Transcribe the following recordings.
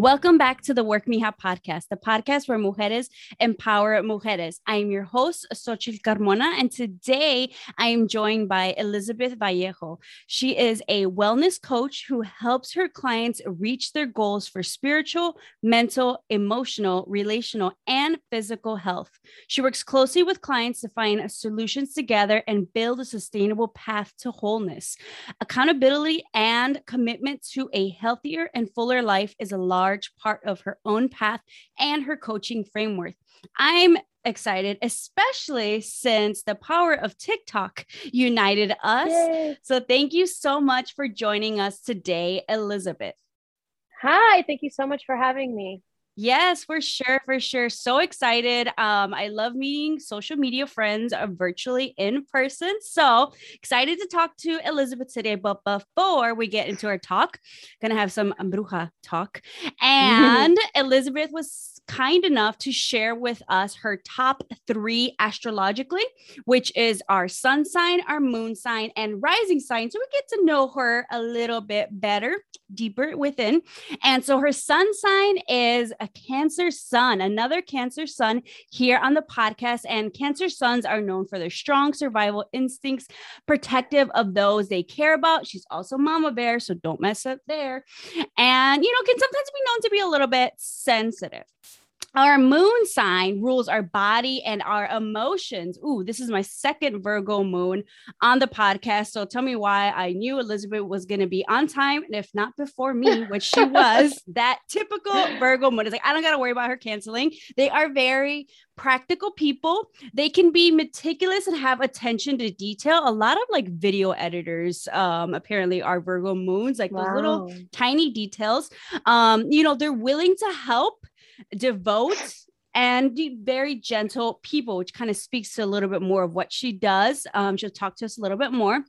Welcome back to the Work Mija podcast, the podcast where mujeres empower mujeres. I am your host, Xochitl Carmona, and today I am joined by Elizabeth Vallejo. She is a wellness coach who helps her clients reach their goals for spiritual, mental, emotional, relational, and physical health. She works closely with clients to find solutions together and build a sustainable path to wholeness. Accountability and commitment to a healthier and fuller life is a large large part of her own path and her coaching framework. I'm excited, especially since the power of TikTok united us. Yay. So, thank you so much for joining us today, Elizabeth. Hi, thank you so much for having me. Yes, for sure, for sure. So excited. Um, I love meeting social media friends uh, virtually in person. So excited to talk to Elizabeth today. But before we get into our talk, gonna have some bruja talk. And Elizabeth was kind enough to share with us her top three astrologically, which is our sun sign, our moon sign, and rising sign. So we get to know her a little bit better, deeper within. And so her sun sign is a Cancer sun, another Cancer sun here on the podcast. And Cancer suns are known for their strong survival instincts, protective of those they care about. She's also mama bear, so don't mess up there. And, you know, can sometimes be known to be a little bit sensitive. Our moon sign rules our body and our emotions. Ooh, this is my second Virgo moon on the podcast. So tell me why I knew Elizabeth was going to be on time. And if not before me, which she was, that typical Virgo moon is like, I don't got to worry about her canceling. They are very practical people. They can be meticulous and have attention to detail. A lot of like video editors um, apparently are Virgo moons, like wow. those little tiny details. Um, you know, they're willing to help devote and very gentle people, which kind of speaks to a little bit more of what she does. Um, she'll talk to us a little bit more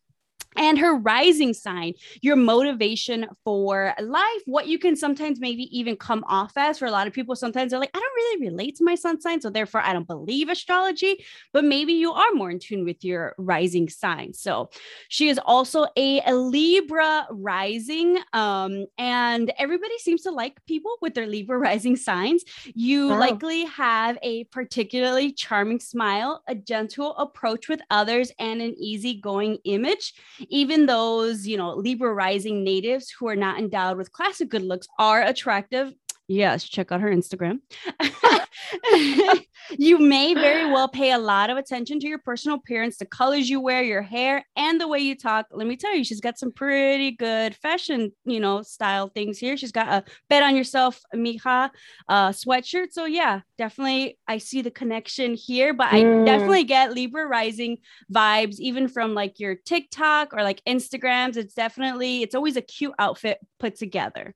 and her rising sign, your motivation for life, what you can sometimes maybe even come off as for a lot of people. Sometimes they're like, I don't really relate to my sun sign, so therefore I don't believe astrology, but maybe you are more in tune with your rising sign. So she is also a, a Libra rising, um, and everybody seems to like people with their Libra rising signs. You wow. likely have a particularly charming smile, a gentle approach with others, and an easygoing image even those, you know, Libra rising natives who are not endowed with classic good looks are attractive. Yes, check out her Instagram. you may very well pay a lot of attention to your personal appearance, the colors you wear, your hair, and the way you talk. Let me tell you, she's got some pretty good fashion, you know, style things here. She's got a bet on yourself, mija, uh, sweatshirt. So yeah, definitely, I see the connection here. But mm. I definitely get Libra rising vibes, even from like your TikTok or like Instagrams. It's definitely, it's always a cute outfit put together.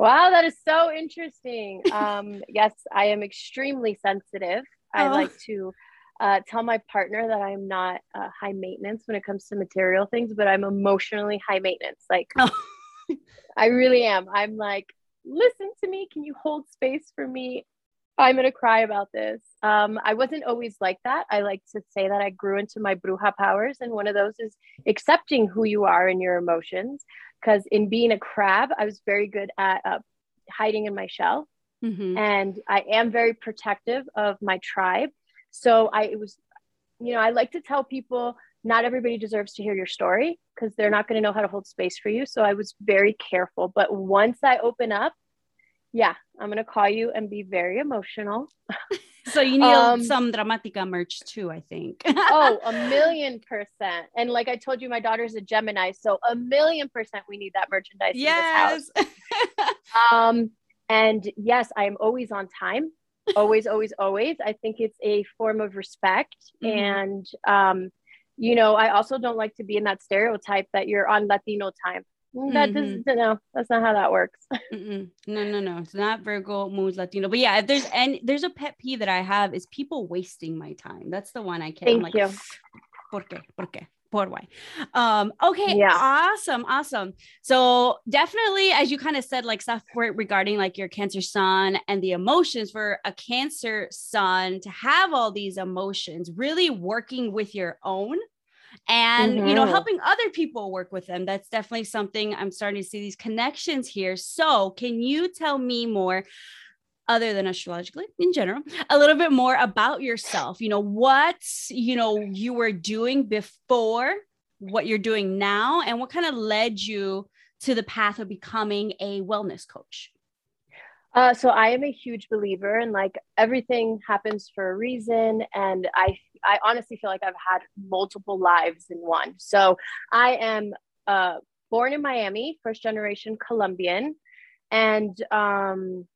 Wow, that is so interesting. Um, yes, I am extremely sensitive. I oh. like to uh, tell my partner that I'm not uh, high maintenance when it comes to material things, but I'm emotionally high maintenance. Like, oh. I really am. I'm like, listen to me. Can you hold space for me? I'm going to cry about this. Um, I wasn't always like that. I like to say that I grew into my bruja powers. And one of those is accepting who you are and your emotions because in being a crab, I was very good at uh, hiding in my shell. Mm-hmm. And I am very protective of my tribe. So I was, you know, I like to tell people not everybody deserves to hear your story because they're not going to know how to hold space for you. So I was very careful. But once I open up, yeah, I'm going to call you and be very emotional. so you need um, some dramatica merch too, I think. oh, a million percent. And like I told you, my daughter's a Gemini, so a million percent we need that merchandise yes. in this house. um, and yes, I am always on time. Always, always, always. I think it's a form of respect. Mm-hmm. And um, you know, I also don't like to be in that stereotype that you're on Latino time. That mm-hmm. doesn't no, that's not how that works. no, no, no. It's not Virgo moons Latino. But yeah, if there's any there's a pet peeve that I have is people wasting my time. That's the one I can't. Thank like, you. ¿Por qué? ¿Por qué? Por why? Um, okay, yeah. awesome, awesome. So definitely, as you kind of said, like stuff regarding like your cancer sun and the emotions for a cancer sun to have all these emotions, really working with your own and mm-hmm. you know mm-hmm. helping other people work with them that's definitely something i'm starting to see these connections here so can you tell me more other than astrologically in general a little bit more about yourself you know what you know you were doing before what you're doing now and what kind of led you to the path of becoming a wellness coach uh, so I am a huge believer in like everything happens for a reason, and I I honestly feel like I've had multiple lives in one. So I am uh, born in Miami, first generation Colombian, and um,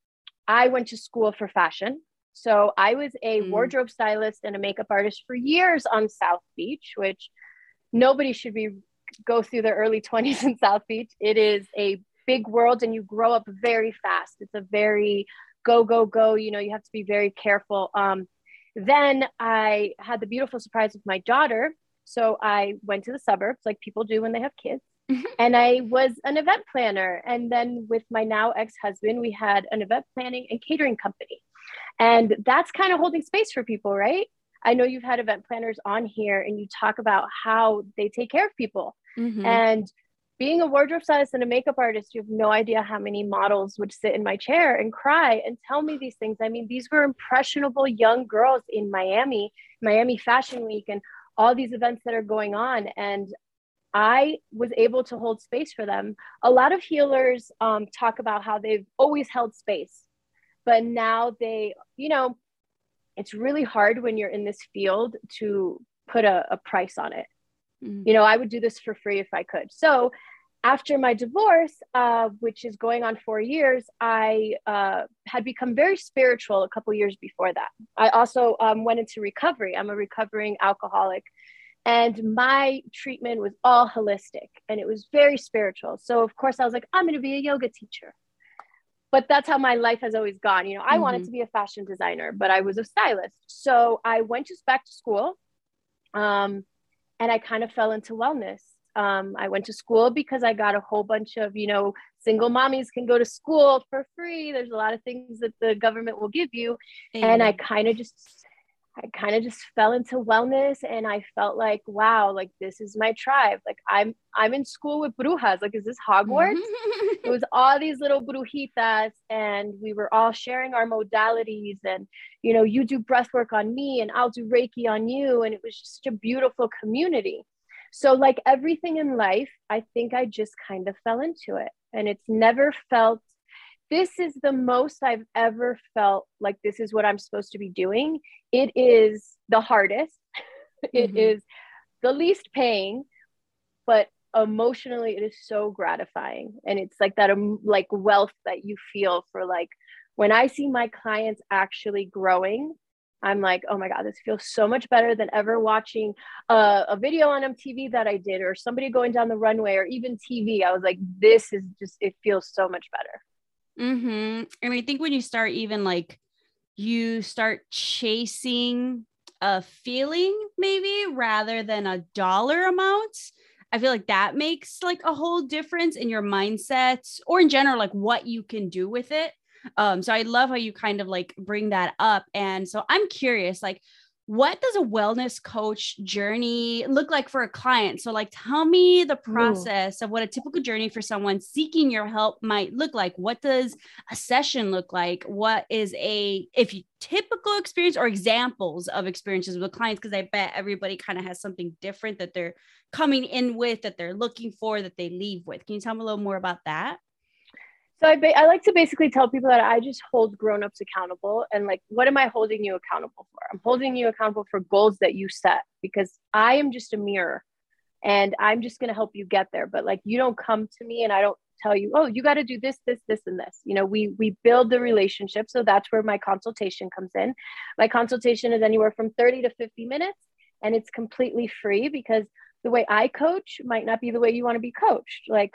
I went to school for fashion. So I was a mm. wardrobe stylist and a makeup artist for years on South Beach, which nobody should be go through their early 20s in South Beach. It is a big world and you grow up very fast. It's a very go, go, go. You know, you have to be very careful. Um, then I had the beautiful surprise of my daughter. So I went to the suburbs like people do when they have kids. Mm-hmm. And I was an event planner. And then with my now ex husband, we had an event planning and catering company. And that's kind of holding space for people, right? I know you've had event planners on here and you talk about how they take care of people. Mm-hmm. And being a wardrobe stylist and a makeup artist, you have no idea how many models would sit in my chair and cry and tell me these things. I mean, these were impressionable young girls in Miami, Miami Fashion Week, and all these events that are going on. And I was able to hold space for them. A lot of healers um, talk about how they've always held space, but now they, you know, it's really hard when you're in this field to put a, a price on it Mm-hmm. You know, I would do this for free if I could. So after my divorce, uh, which is going on four years, I uh, had become very spiritual a couple years before that. I also um, went into recovery. I'm a recovering alcoholic. And my treatment was all holistic and it was very spiritual. So, of course, I was like, I'm going to be a yoga teacher. But that's how my life has always gone. You know, I mm-hmm. wanted to be a fashion designer, but I was a stylist. So I went just back to school. Um, and I kind of fell into wellness. Um, I went to school because I got a whole bunch of, you know, single mommies can go to school for free. There's a lot of things that the government will give you. And I kind of just I kind of just fell into wellness and I felt like, wow, like this is my tribe. Like I'm I'm in school with brujas. Like, is this Hogwarts? it mm-hmm. was all these little brujitas, and we were all sharing our modalities. And you know, you do breath work on me, and I'll do Reiki on you. And it was just a beautiful community. So, like everything in life, I think I just kind of fell into it. And it's never felt this is the most I've ever felt like this is what I'm supposed to be doing. It is the hardest, It mm-hmm. is the least paying, but emotionally it is so gratifying and it's like that um, like wealth that you feel for like when i see my clients actually growing i'm like oh my god this feels so much better than ever watching a, a video on mtv that i did or somebody going down the runway or even tv i was like this is just it feels so much better Mm-hmm. And I think when you start even like you start chasing a feeling maybe rather than a dollar amount, I feel like that makes like a whole difference in your mindset or in general, like what you can do with it. Um, so I love how you kind of like bring that up. And so I'm curious, like, what does a wellness coach journey look like for a client? So, like, tell me the process Ooh. of what a typical journey for someone seeking your help might look like. What does a session look like? What is a, if you typical experience or examples of experiences with clients? Because I bet everybody kind of has something different that they're coming in with, that they're looking for, that they leave with. Can you tell me a little more about that? So I, ba- I like to basically tell people that I just hold grown-ups accountable and like what am I holding you accountable for? I'm holding you accountable for goals that you set because I am just a mirror and I'm just going to help you get there. But like you don't come to me and I don't tell you oh you got to do this this this and this. You know we we build the relationship. So that's where my consultation comes in. My consultation is anywhere from 30 to 50 minutes and it's completely free because the way I coach might not be the way you want to be coached. Like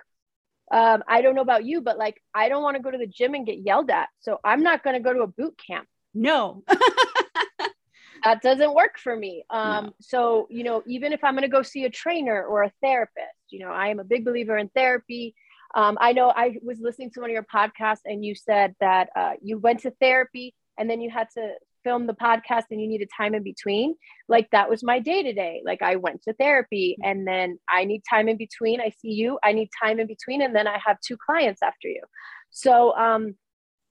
um, I don't know about you, but like I don't want to go to the gym and get yelled at. So I'm not going to go to a boot camp. No. that doesn't work for me. Um, no. So, you know, even if I'm going to go see a trainer or a therapist, you know, I am a big believer in therapy. Um, I know I was listening to one of your podcasts and you said that uh, you went to therapy and then you had to film the podcast and you need a time in between like that was my day to day like i went to therapy and then i need time in between. I see you i need time in between and then i have two clients after you. So um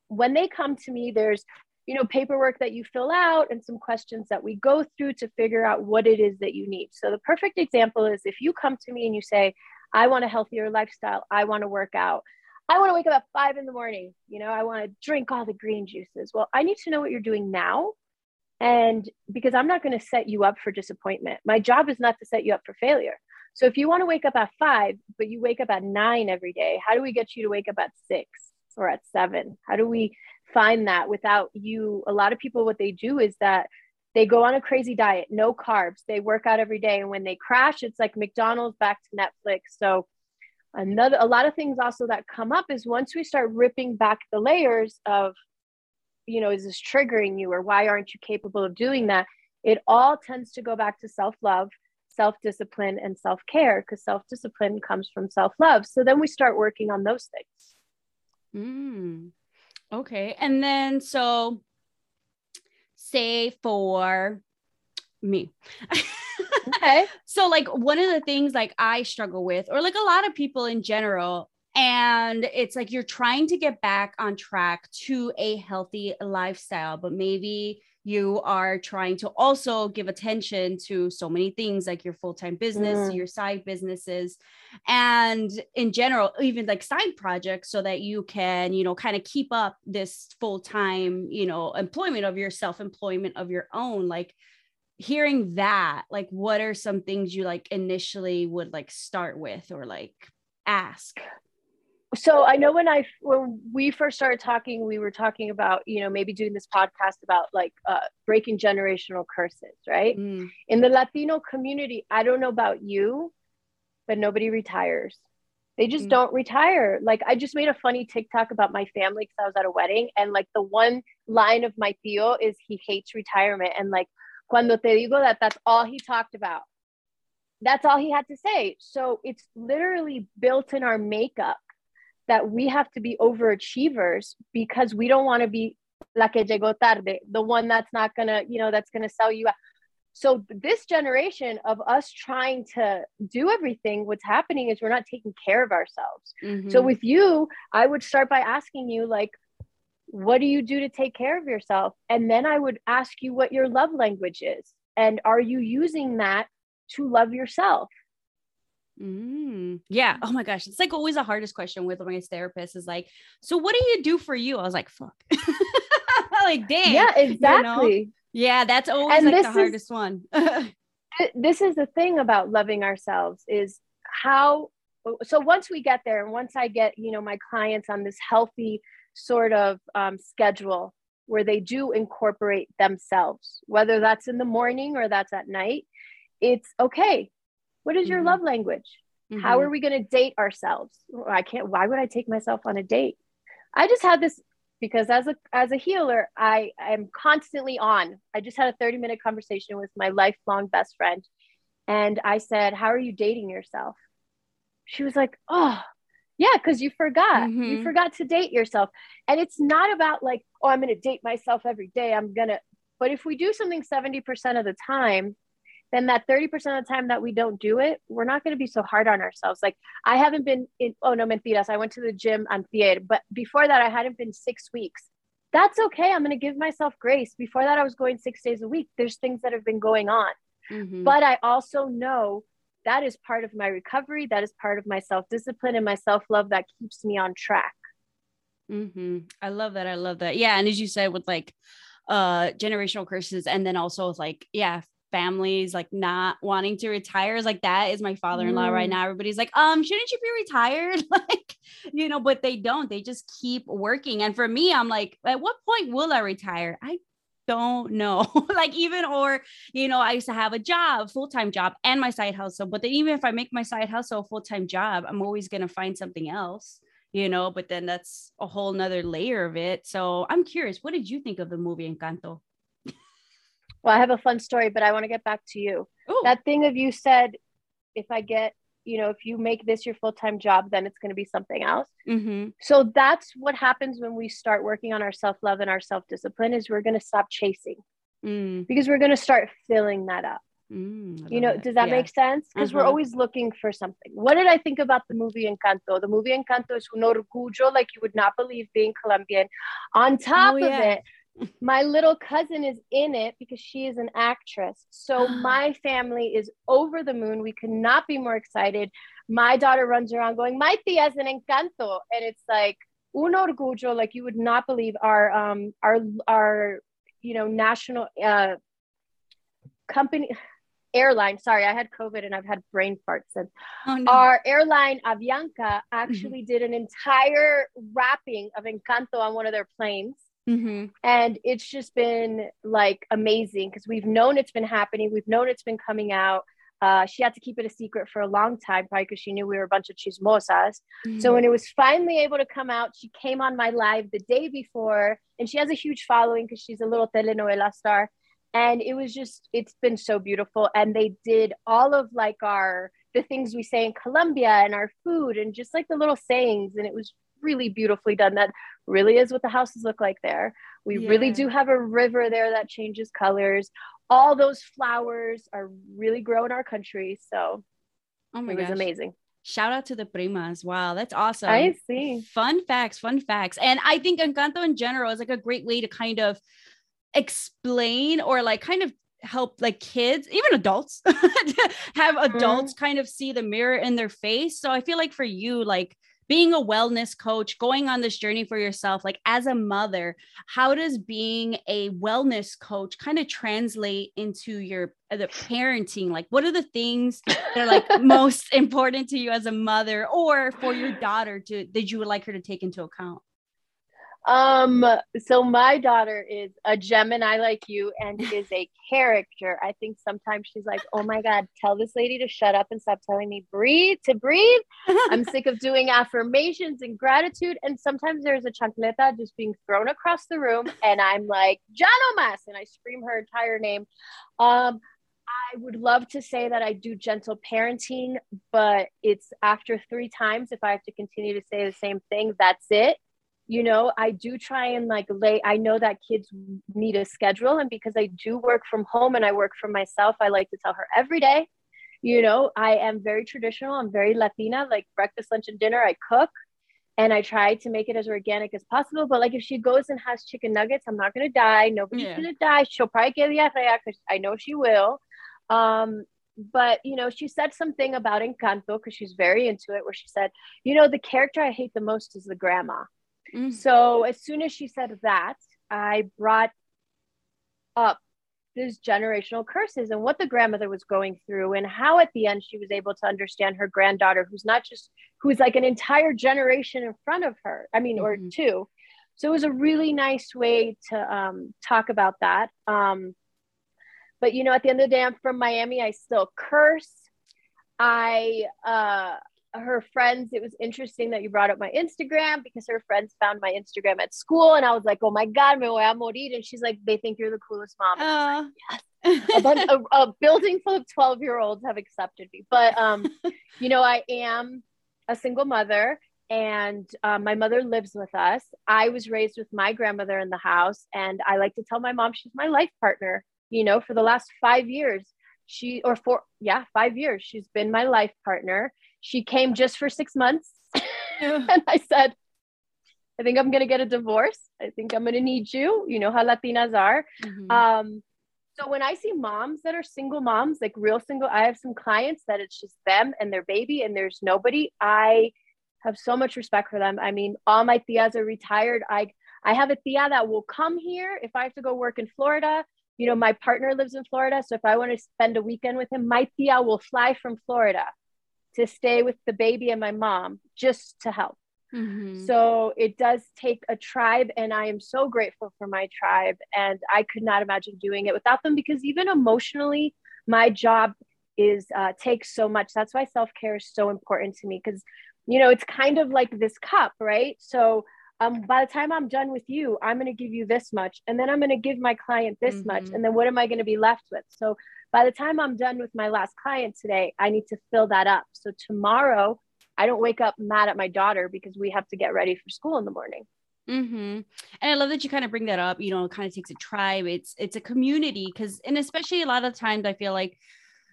when they come to me there's you know paperwork that you fill out and some questions that we go through to figure out what it is that you need. So the perfect example is if you come to me and you say i want a healthier lifestyle. I want to work out I want to wake up at five in the morning. You know, I want to drink all the green juices. Well, I need to know what you're doing now. And because I'm not going to set you up for disappointment, my job is not to set you up for failure. So if you want to wake up at five, but you wake up at nine every day, how do we get you to wake up at six or at seven? How do we find that without you? A lot of people, what they do is that they go on a crazy diet, no carbs, they work out every day. And when they crash, it's like McDonald's back to Netflix. So another a lot of things also that come up is once we start ripping back the layers of you know is this triggering you or why aren't you capable of doing that? It all tends to go back to self-love self-discipline and self-care because self-discipline comes from self-love. So then we start working on those things. Mm. okay and then so say for me okay. So like one of the things like I struggle with, or like a lot of people in general, and it's like you're trying to get back on track to a healthy lifestyle, but maybe you are trying to also give attention to so many things like your full-time business mm. your side businesses and in general even like side projects so that you can you know kind of keep up this full-time you know employment of your self-employment of your own like hearing that like what are some things you like initially would like start with or like ask so i know when i when we first started talking we were talking about you know maybe doing this podcast about like uh, breaking generational curses right mm. in the latino community i don't know about you but nobody retires they just mm. don't retire like i just made a funny tiktok about my family because i was at a wedding and like the one line of my tío is he hates retirement and like Cuando te digo that that's all he talked about. That's all he had to say. So it's literally built in our makeup that we have to be overachievers because we don't want to be la que llegó tarde, the one that's not gonna, you know, that's gonna sell you out. So this generation of us trying to do everything, what's happening is we're not taking care of ourselves. Mm-hmm. So with you, I would start by asking you, like, what do you do to take care of yourself? And then I would ask you what your love language is. And are you using that to love yourself? Mm, yeah. Oh my gosh. It's like always the hardest question with my therapist is like, so what do you do for you? I was like, fuck. like, dang. Yeah, exactly. You know? Yeah, that's always and like the hardest is, one. this is the thing about loving ourselves is how so once we get there and once I get, you know, my clients on this healthy sort of um, schedule where they do incorporate themselves, whether that's in the morning or that's at night. It's okay. What is your mm-hmm. love language? Mm-hmm. How are we going to date ourselves? I can't, why would I take myself on a date? I just had this because as a as a healer, I am constantly on. I just had a 30 minute conversation with my lifelong best friend. And I said, How are you dating yourself? She was like, Oh, yeah, because you forgot. Mm-hmm. You forgot to date yourself. And it's not about like, oh, I'm going to date myself every day. I'm going to, but if we do something 70% of the time, then that 30% of the time that we don't do it, we're not going to be so hard on ourselves. Like I haven't been in, oh no, mentiras. I went to the gym on theater, but before that, I hadn't been six weeks. That's okay. I'm going to give myself grace. Before that, I was going six days a week. There's things that have been going on. Mm-hmm. But I also know that is part of my recovery that is part of my self-discipline and my self-love that keeps me on track. Mm-hmm. i love that i love that. Yeah and as you said with like uh generational curses and then also with like yeah families like not wanting to retire is like that is my father-in-law mm. right now. Everybody's like um shouldn't you be retired? Like you know but they don't they just keep working. And for me i'm like at what point will i retire? I don't know. like even or you know, I used to have a job, full-time job and my side hustle. But then even if I make my side hustle a full-time job, I'm always gonna find something else, you know, but then that's a whole nother layer of it. So I'm curious, what did you think of the movie Encanto? well, I have a fun story, but I want to get back to you. Ooh. That thing of you said, if I get you know if you make this your full-time job then it's going to be something else. Mm-hmm. so that's what happens when we start working on our self-love and our self-discipline is we're going to stop chasing. Mm, because we're going to start filling that up. Mm, you know it. does that Yeah. make sense? Because we're Uh-huh. always looking for something. What did i think about the movie encanto? The movie encanto is un orgullo like you would not believe being colombian. On top Oh, of it my little cousin is in it because she is an actress. So my family is over the moon. We could not be more excited. My daughter runs around going my tia is an encanto. And it's like un orgullo like you would not believe our um our our you know national uh company airline. Sorry i had covid and i've had brain farts since. Oh, no. our airline avianca actually did an entire wrapping of encanto on one of their planes Mhm. and it's just been like amazing because we've known it's been happening we've known it's been coming out uh, she had to keep it a secret for a long time probably because she knew we were a bunch of chismosas so when it was finally able to come out, she came on my live the day before, and she has a huge following because she's a little telenovela star. And it was just, it's been so beautiful. And they did all of like our the things we say in Colombia and our food and just like the little sayings, and it was really beautifully done. That really is what the houses look like there. We really do have a river there that changes colors. All those flowers are really grow in our country. So oh my it was gosh. amazing. Shout out to the primas. Wow, that's awesome. I see. Fun facts, fun facts. And I think Encanto in general is like a great way to kind of explain or like kind of help like kids, even adults, have mm-hmm. adults kind of see the mirror in their face. So I feel like for you, like being a wellness coach, going on this journey for yourself, like as a mother, how does being a wellness coach kind of translate into your uh, the parenting? Like, what are the things that are like most important to you as a mother, or for your daughter to that you would like her to take into account? Um, so my daughter is a Gemini like you and is a character. I think sometimes she's like, oh my God, tell this lady to shut up and stop telling me breathe to breathe. I'm sick of doing affirmations and gratitude. And sometimes there's a chancleta just being thrown across the room, and I'm like, Janomas, and I scream her entire name. Um, I would love to say that I do gentle parenting, but it's after three times. If I have to continue to say the same thing, that's it you know i do try and like lay i know that kids need a schedule and because i do work from home and i work for myself i like to tell her every day you know i am very traditional i'm very latina like breakfast lunch and dinner i cook and i try to make it as organic as possible but like if she goes and has chicken nuggets i'm not going to die nobody's Yeah. going to die she'll probably get the diarrhea because i know she will um but you know she said something about encanto because she's very into it where she said you know the character i hate the most is the grandma Mm. so as soon as she said that, I brought up these generational curses and what the grandmother was going through and how at the end she was able to understand her granddaughter who's not just who's like an entire generation in front of her. I mean, or Mhm. two. So it was a really nice way to um, talk about that. Um, but you know, at the end of the day, I'm from Miami. I still curse. I uh, her friends. It was interesting that you brought up my Instagram because her friends found my Instagram at school, and I was like, "Oh my god, me voy a morir!" And she's like, "They think you're the coolest mom." Oh. a, bunch, a, a building full of 12 year olds have accepted me but um you know i am a single mother and um, my mother lives with us i was raised with my grandmother in the house and i like to tell my mom she's my life partner you know for the last five years she or four yeah five years she's been my life partner she came just for six months and i said i think i'm going to get a divorce i think i'm going to need you you know how latinas are Mhm. um, so when I see moms that are single moms, like real single, I have some clients that it's just them and their baby and there's nobody. I have so much respect for them. I mean, all my tias are retired. I I have a tia that will come here if I have to go work in Florida. You know, my partner lives in Florida, so if I want to spend a weekend with him, my tia will fly from Florida to stay with the baby and my mom just to help. Mhm. So it does take a tribe, and I am so grateful for my tribe. And I could not imagine doing it without them because even emotionally, my job is uh, takes so much. That's why self care is so important to me because, you know, it's kind of like this cup, right? So um, by the time I'm done with you, I'm going to give you this much, and then I'm going to give my client this much, Mhm. and then what am I going to be left with? So by the time I'm done with my last client today, I need to fill that up. So tomorrow, I don't wake up mad at my daughter because we have to get ready for school in the morning. Mm-hmm. And I love that you kind of bring that up. You know, it kind of takes a tribe. It's it's a community because, and especially a lot of times, I feel like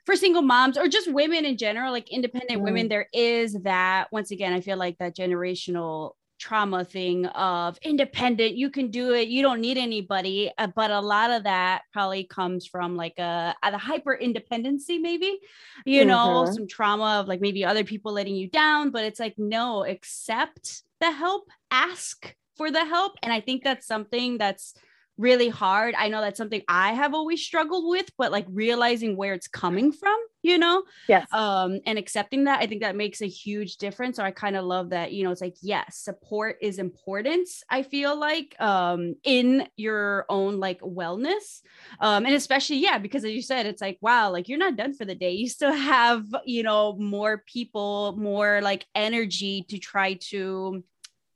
for single moms or just women in general, like independent mm. women, there is that. Once again, I feel like that generational trauma thing of independent you can do it you don't need anybody uh, but a lot of that probably comes from like a, a hyper independency maybe you mm-hmm. know some trauma of like maybe other people letting you down but it's like no accept the help ask for the help. And I think that's something that's really hard. I know that's something I have always struggled with, but like realizing where it's coming from, you know? Yes. Um, and accepting that, I think that makes a huge difference. So I kind of love that, you know, it's like, yes, support is important, I feel like, um, in your own like wellness. Um, and especially, yeah, because as you said, it's like, wow, like you're not done for the day. You still have, you know, more people, more like energy to try to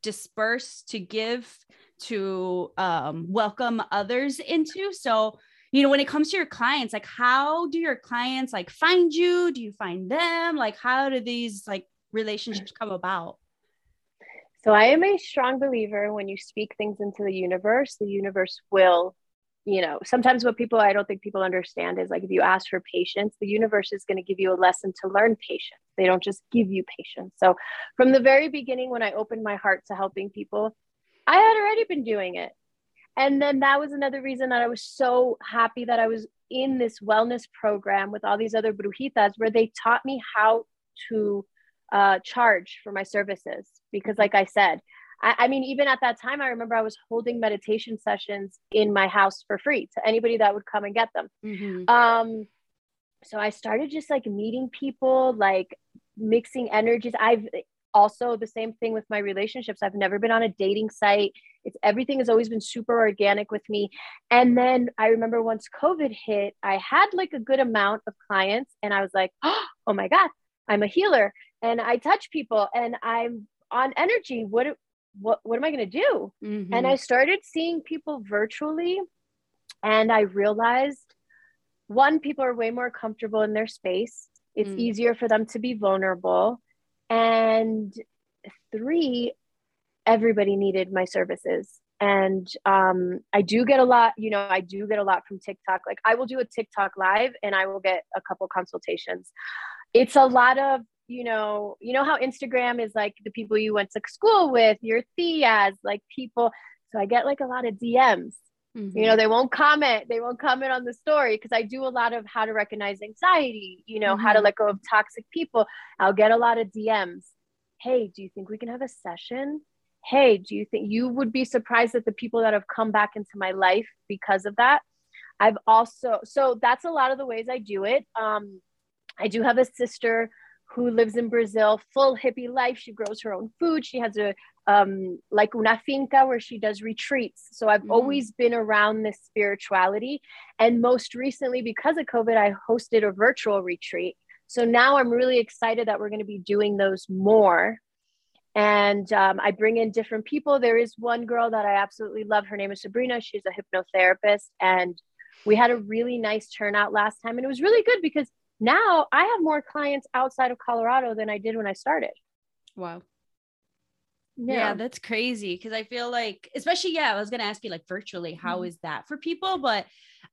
disperse to give to um, welcome others into so you know when it comes to your clients like how do your clients like find you do you find them like how do these like relationships come about so i am a strong believer when you speak things into the universe the universe will you know, sometimes what people I don't think people understand is like if you ask for patience, the universe is going to give you a lesson to learn patience. They don't just give you patience. So from the very beginning, when I opened my heart to helping people, I had already been doing it. And then that was another reason that I was so happy that I was in this wellness program with all these other brujitas where they taught me how to uh, charge for my services. Because, like I said, I, I mean, even at that time, I remember I was holding meditation sessions in my house for free to anybody that would come and get them. Mm-hmm. Um, so I started just like meeting people, like mixing energies. I've also the same thing with my relationships. I've never been on a dating site. It's everything has always been super organic with me. And then I remember once COVID hit, I had like a good amount of clients, and I was like, oh my God, I'm a healer and I touch people and I'm on energy. What what what am I going to do? Mm-hmm. And I started seeing people virtually and I realized one people are way more comfortable in their space. It's mm. easier for them to be vulnerable and three everybody needed my services and um, i do get a lot you know i do get a lot from tiktok like i will do a tiktok live and i will get a couple consultations it's a lot of you know, you know how Instagram is like the people you went to school with, your tias, like people. So I get like a lot of DMs. Mm-hmm. You know, they won't comment. They won't comment on the story because I do a lot of how to recognize anxiety, you know, mm-hmm. how to mm-hmm. let go of toxic people. I'll get a lot of DMs. Hey, do you think we can have a session? Hey, do you think you would be surprised at the people that have come back into my life because of that? I've also, so that's a lot of the ways I do it. Um, I do have a sister who lives in Brazil, full hippie life. She grows her own food. She has a um, like una finca where she does retreats. So I've mm. always been around this spirituality. And most recently, because of COVID, I hosted a virtual retreat. So now I'm really excited that we're going to be doing those more. And um, I bring in different people. There is one girl that I absolutely love. Her name is Sabrina. She's a hypnotherapist. And we had a really nice turnout last time. And it was really good because now I have more clients outside of Colorado than I did when I started. Wow. Yeah, yeah that's crazy. Cause I feel like, especially, yeah, I was going to ask you like virtually, how mm-hmm. is that for people? But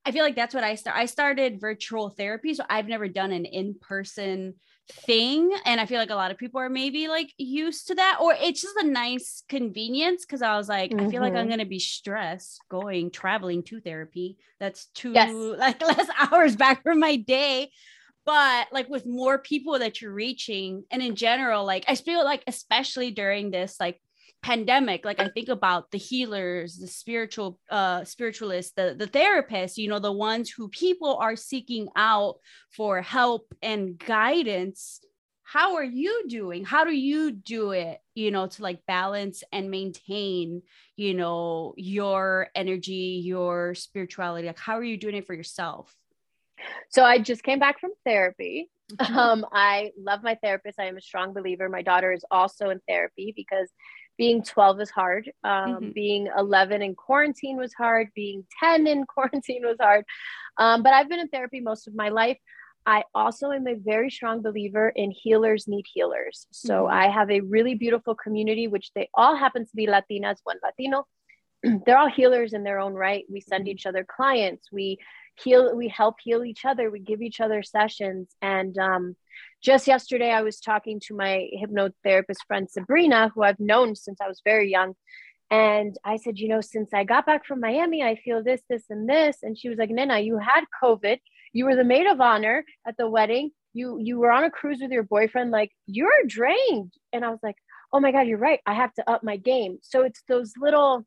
I feel like that's what I start. I started virtual therapy. So I've never done an in person thing. And I feel like a lot of people are maybe like used to that, or it's just a nice convenience. Cause I was like, mm-hmm. I feel like I'm mm-hmm. going to be stressed going traveling to therapy. That's two yes. like less hours back from my day but like with more people that you're reaching and in general like i feel like especially during this like pandemic like i think about the healers the spiritual uh spiritualists the the therapists you know the ones who people are seeking out for help and guidance how are you doing how do you do it you know to like balance and maintain you know your energy your spirituality like how are you doing it for yourself so I just came back from therapy. Mm-hmm. Um, I love my therapist. I am a strong believer. My daughter is also in therapy because being 12 is hard. Um, mm-hmm. Being 11 in quarantine was hard. Being 10 in quarantine was hard. Um, but I've been in therapy most of my life. I also am a very strong believer in healers need healers. So mm-hmm. I have a really beautiful community, which they all happen to be Latinas, one Latino. They're all healers in their own right. We send mm-hmm. each other clients. We heal we help heal each other. We give each other sessions. And um, just yesterday i was talking to my hypnotherapist friend sabrina who i've known since i was very young. And i said you know since i got back from miami i feel this this and this. And she was like nina you had covid. You were the maid of honor at the wedding. You you were on a cruise with your boyfriend. Like you're drained. And i was like oh my god you're right. I have to up my game. So it's those little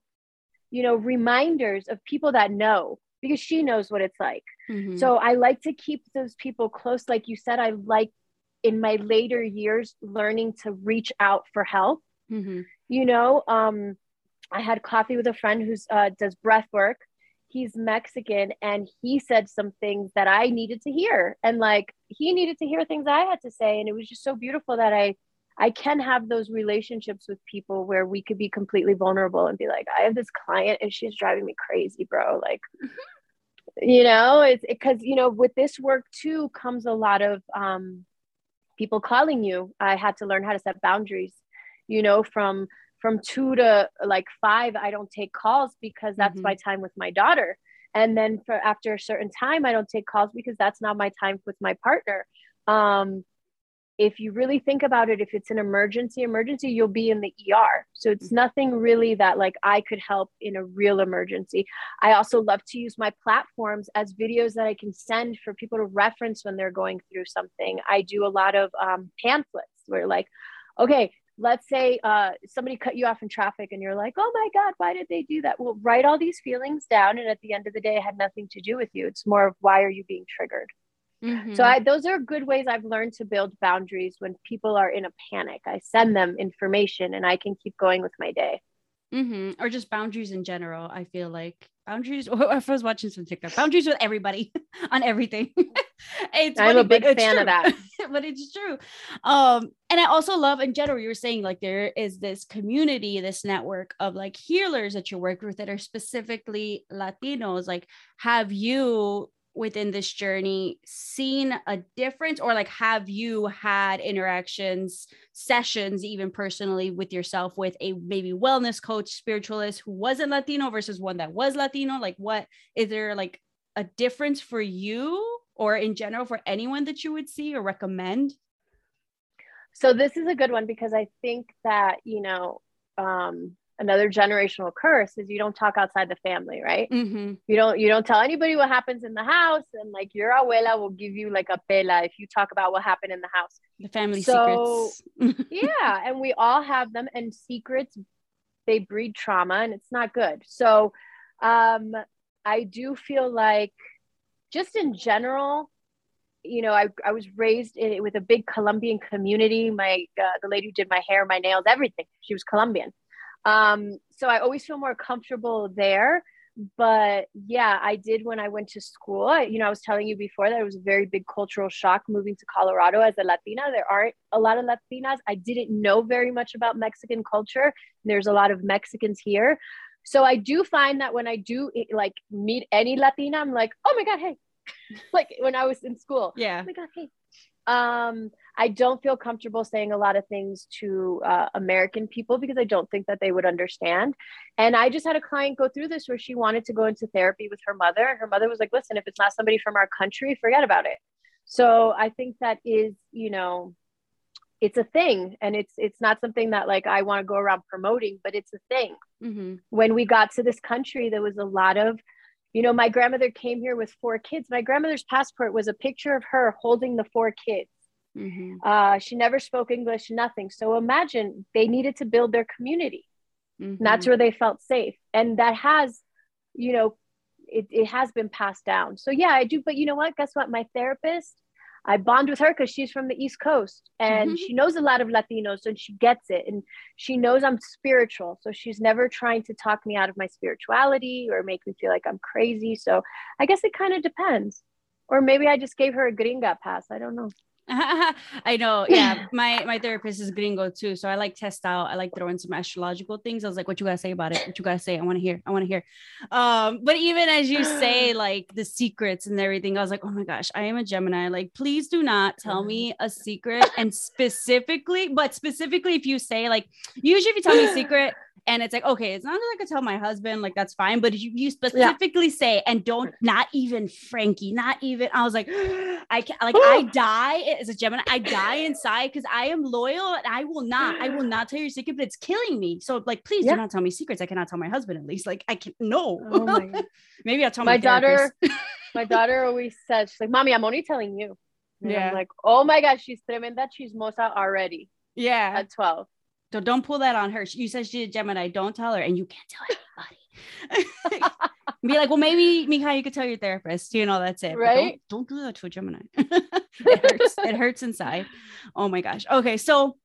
you know reminders of people that know because she knows what it's like. Mm-hmm. So I like to keep those people close. Like you said, I like in my later years learning to reach out for help. Mm-hmm. You know, um, I had coffee with a friend who uh, does breath work. He's Mexican and he said some things that I needed to hear. And like he needed to hear things I had to say. And it was just so beautiful that I I can have those relationships with people where we could be completely vulnerable and be like, I have this client and she's driving me crazy, bro. Like, you know, it's because, it, you know, with this work too comes a lot of um, people calling you. I had to learn how to set boundaries, you know, from from two to like five, I don't take calls because that's mm-hmm. my time with my daughter. And then for after a certain time, I don't take calls because that's not my time with my partner. Um, if you really think about it, if it's an emergency, emergency, you'll be in the ER. So it's mm-hmm. nothing really that like I could help in a real emergency. I also love to use my platforms as videos that I can send for people to reference when they're going through something. I do a lot of um, pamphlets where like, okay, let's say uh, somebody cut you off in traffic and you're like, oh my God, why did they do that? Well, write all these feelings down. And at the end of the day, it had nothing to do with you. It's more of why are you being triggered? Mm-hmm. So I, those are good ways I've learned to build boundaries when people are in a panic. I send them information and I can keep going with my day. Mm-hmm. Or just boundaries in general. I feel like boundaries. If I was watching some TikTok, boundaries with everybody on everything. it's I'm funny, a big fan true. of that, but it's true. Um, and I also love in general. You were saying like there is this community, this network of like healers that you work with that are specifically Latinos. Like, have you within this journey seen a difference? Or like have you had interactions sessions even personally with yourself with a maybe wellness coach spiritualist who wasn't latino versus one that was latino? Like what is there like a difference for you or in general for anyone that you would see or recommend? So this is a good one because i think that you know um another generational curse is you don't talk outside the family right mm-hmm. you don't you don't tell anybody what happens in the house and like your abuela will give you like a pela if you talk about what happened in the house the family so, secrets yeah and we all have them and secrets they breed trauma and it's not good so um i do feel like just in general you know, I, I was raised in, with a big Colombian community. My uh, the lady who did my hair, my nails, everything. She was Colombian. Um, so I always feel more comfortable there. But yeah, I did when I went to school. I, you know, I was telling you before that it was a very big cultural shock moving to Colorado as a Latina. There aren't a lot of Latinas. I didn't know very much about Mexican culture. There's a lot of Mexicans here. So I do find that when I do like meet any Latina, I'm like, oh my God, hey. like when I was in school. Yeah. Oh my God, hey. Um, I don't feel comfortable saying a lot of things to uh, American people because I don't think that they would understand. And I just had a client go through this where she wanted to go into therapy with her mother. And her mother was like, listen, if it's not somebody from our country, forget about it. So I think that is, you know, it's a thing and it's it's not something that like i want to go around promoting but it's a thing mm-hmm. when we got to this country there was a lot of you know my grandmother came here with four kids my grandmother's passport was a picture of her holding the four kids Mm-hmm. Uh, she never spoke English, nothing. So imagine they needed to build their community. Mm-hmm. That's where they felt safe. And that has, you know, it, it has been passed down. So yeah, I do. But you know what? Guess what? My therapist, I bond with her because she's from the East Coast and mm-hmm. she knows a lot of Latinos and she gets it. And she knows I'm spiritual. So she's never trying to talk me out of my spirituality or make me feel like I'm crazy. So I guess it kind of depends. Or maybe I just gave her a gringa pass. I don't know. I know. Yeah. My my therapist is gringo too. So I like test out. I like throwing some astrological things. I was like, what you gotta say about it? What you gotta say? I want to hear. I want to hear. Um, but even as you say, like the secrets and everything, I was like, oh my gosh, I am a Gemini. Like, please do not tell me a secret. And specifically, but specifically if you say like usually if you tell me a secret, and it's like okay it's not that i could tell my husband like that's fine but you, you specifically yeah. say and don't not even frankie not even i was like i can't like i die as a gemini i die inside because i am loyal and i will not i will not tell your secret but it's killing me. So like please yeah. do not tell me secrets. I cannot tell my husband at least. Like i can no. Oh maybe i'll tell my, my daughter my daughter always says she's like mommy i'm only telling you. And yeah. I'm like oh my gosh she's tremenda chismosa already yeah. at 12 so don't pull that on her. You said she's a Gemini. Don't tell her, and you can't tell anybody. Be like, well, maybe Mika, you could tell your therapist. You know, that's it. Right? Don't, don't, do that to a Gemini. it hurts. it hurts inside. Oh my gosh. Okay, so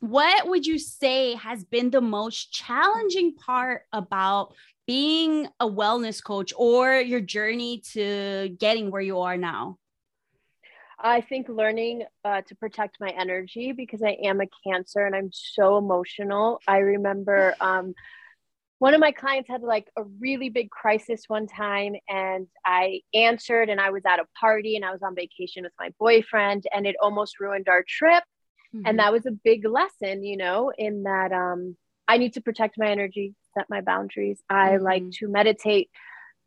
what would you say has been the most challenging part about being a wellness coach or your journey to getting where you are now? I think learning uh, to protect my energy because I am a cancer and I'm so emotional. I remember um, one of my clients had like a really big crisis one time and I answered and I was at a party and I was on vacation with my boyfriend and it almost ruined our trip. Mm-hmm. And that was a big lesson, you know, in that um, I need to protect my energy, set my boundaries. I mm-hmm. like to meditate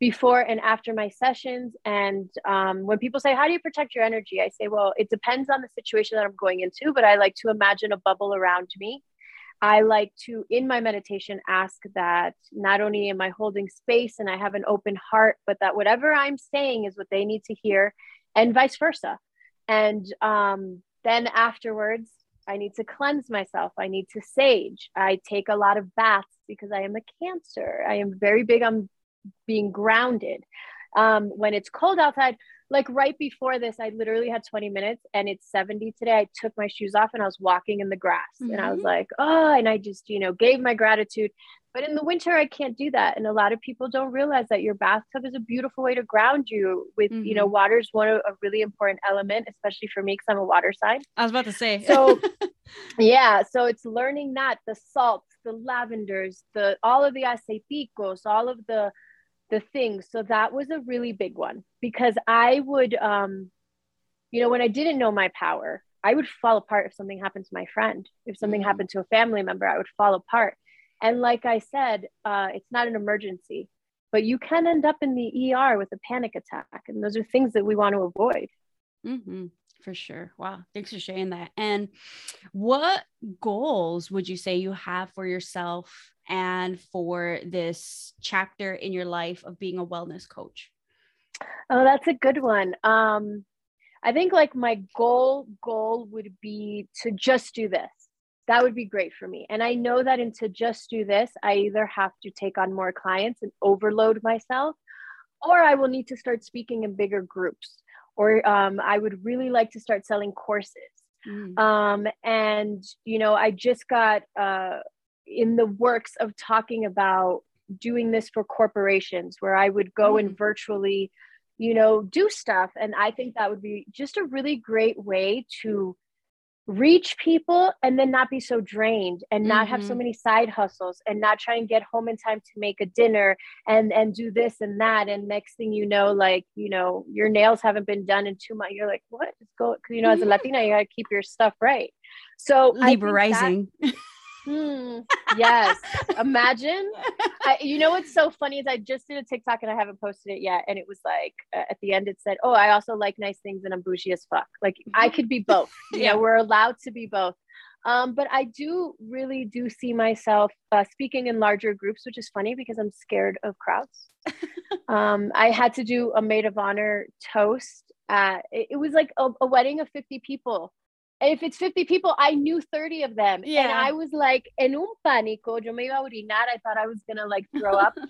before and after my sessions. And um, when people say, How do you protect your energy? I say, Well, it depends on the situation that I'm going into, but I like to imagine a bubble around me. I like to, in my meditation, ask that not only am I holding space and I have an open heart, but that whatever I'm saying is what they need to hear, and vice versa. And um, then afterwards, I need to cleanse myself. I need to sage. I take a lot of baths because I am a cancer. I am very big on being grounded. Um, when it's cold outside, like right before this, I literally had 20 minutes and it's 70 today. I took my shoes off and I was walking in the grass mm-hmm. and I was mm-hmm. like, oh, and I just, you know, gave my gratitude. But in the winter, I can't do that. And a lot of people don't realize that your bathtub is a beautiful way to ground you with, mm-hmm. you know, mm-hmm. water is one of a really important element, especially for me because I'm a water sign. I was about to say. So, yeah. So it's learning that the salts, the lavenders, the all of the aceiticos, all of the the things. So that was a really big one because I would, um, you know, when I didn't know my power, I would fall apart if something happened to my friend. If something mm-hmm. happened to a family member, I would fall apart. And like I said, uh, it's not an emergency, but you can end up in the ER with a panic attack. And those are things that we want to avoid. Mm-hmm for sure. Wow. Thanks for sharing that. And what goals would you say you have for yourself and for this chapter in your life of being a wellness coach? Oh, that's a good one. Um, I think like my goal goal would be to just do this. That would be great for me. And I know that into just do this, I either have to take on more clients and overload myself, or I will need to start speaking in bigger groups or um, I would really like to start selling courses. Mm. Um, and, you know, I just got uh, in the works of talking about doing this for corporations where I would go mm. and virtually, you know, do stuff. And I think that would be just a really great way to reach people and then not be so drained and not mm-hmm. have so mm-hmm. many side hustles and not try and get home in time to make a dinner and and do this and that and next thing you know like you know your nails haven't been done in two months you're like what is going you know as a latina you got to keep your stuff right so libra rising Hmm. Yes. Imagine. I, you know what's so funny is I just did a TikTok and I haven't posted it yet, and it was like uh, at the end it said, "Oh, I also like nice things and I'm bougie as fuck." Like I could be both. Yeah, know, we're allowed to be both. Um, but I do really do see myself uh, speaking in larger groups, which is funny because I'm scared of crowds. um, I had to do a maid of honor toast. At, it, it was like a, a wedding of 50 people if it's 50 people, I knew 30 of them. Yeah. And I was like, en un pánico, yo me iba a orinar. I thought I was gonna like throw up.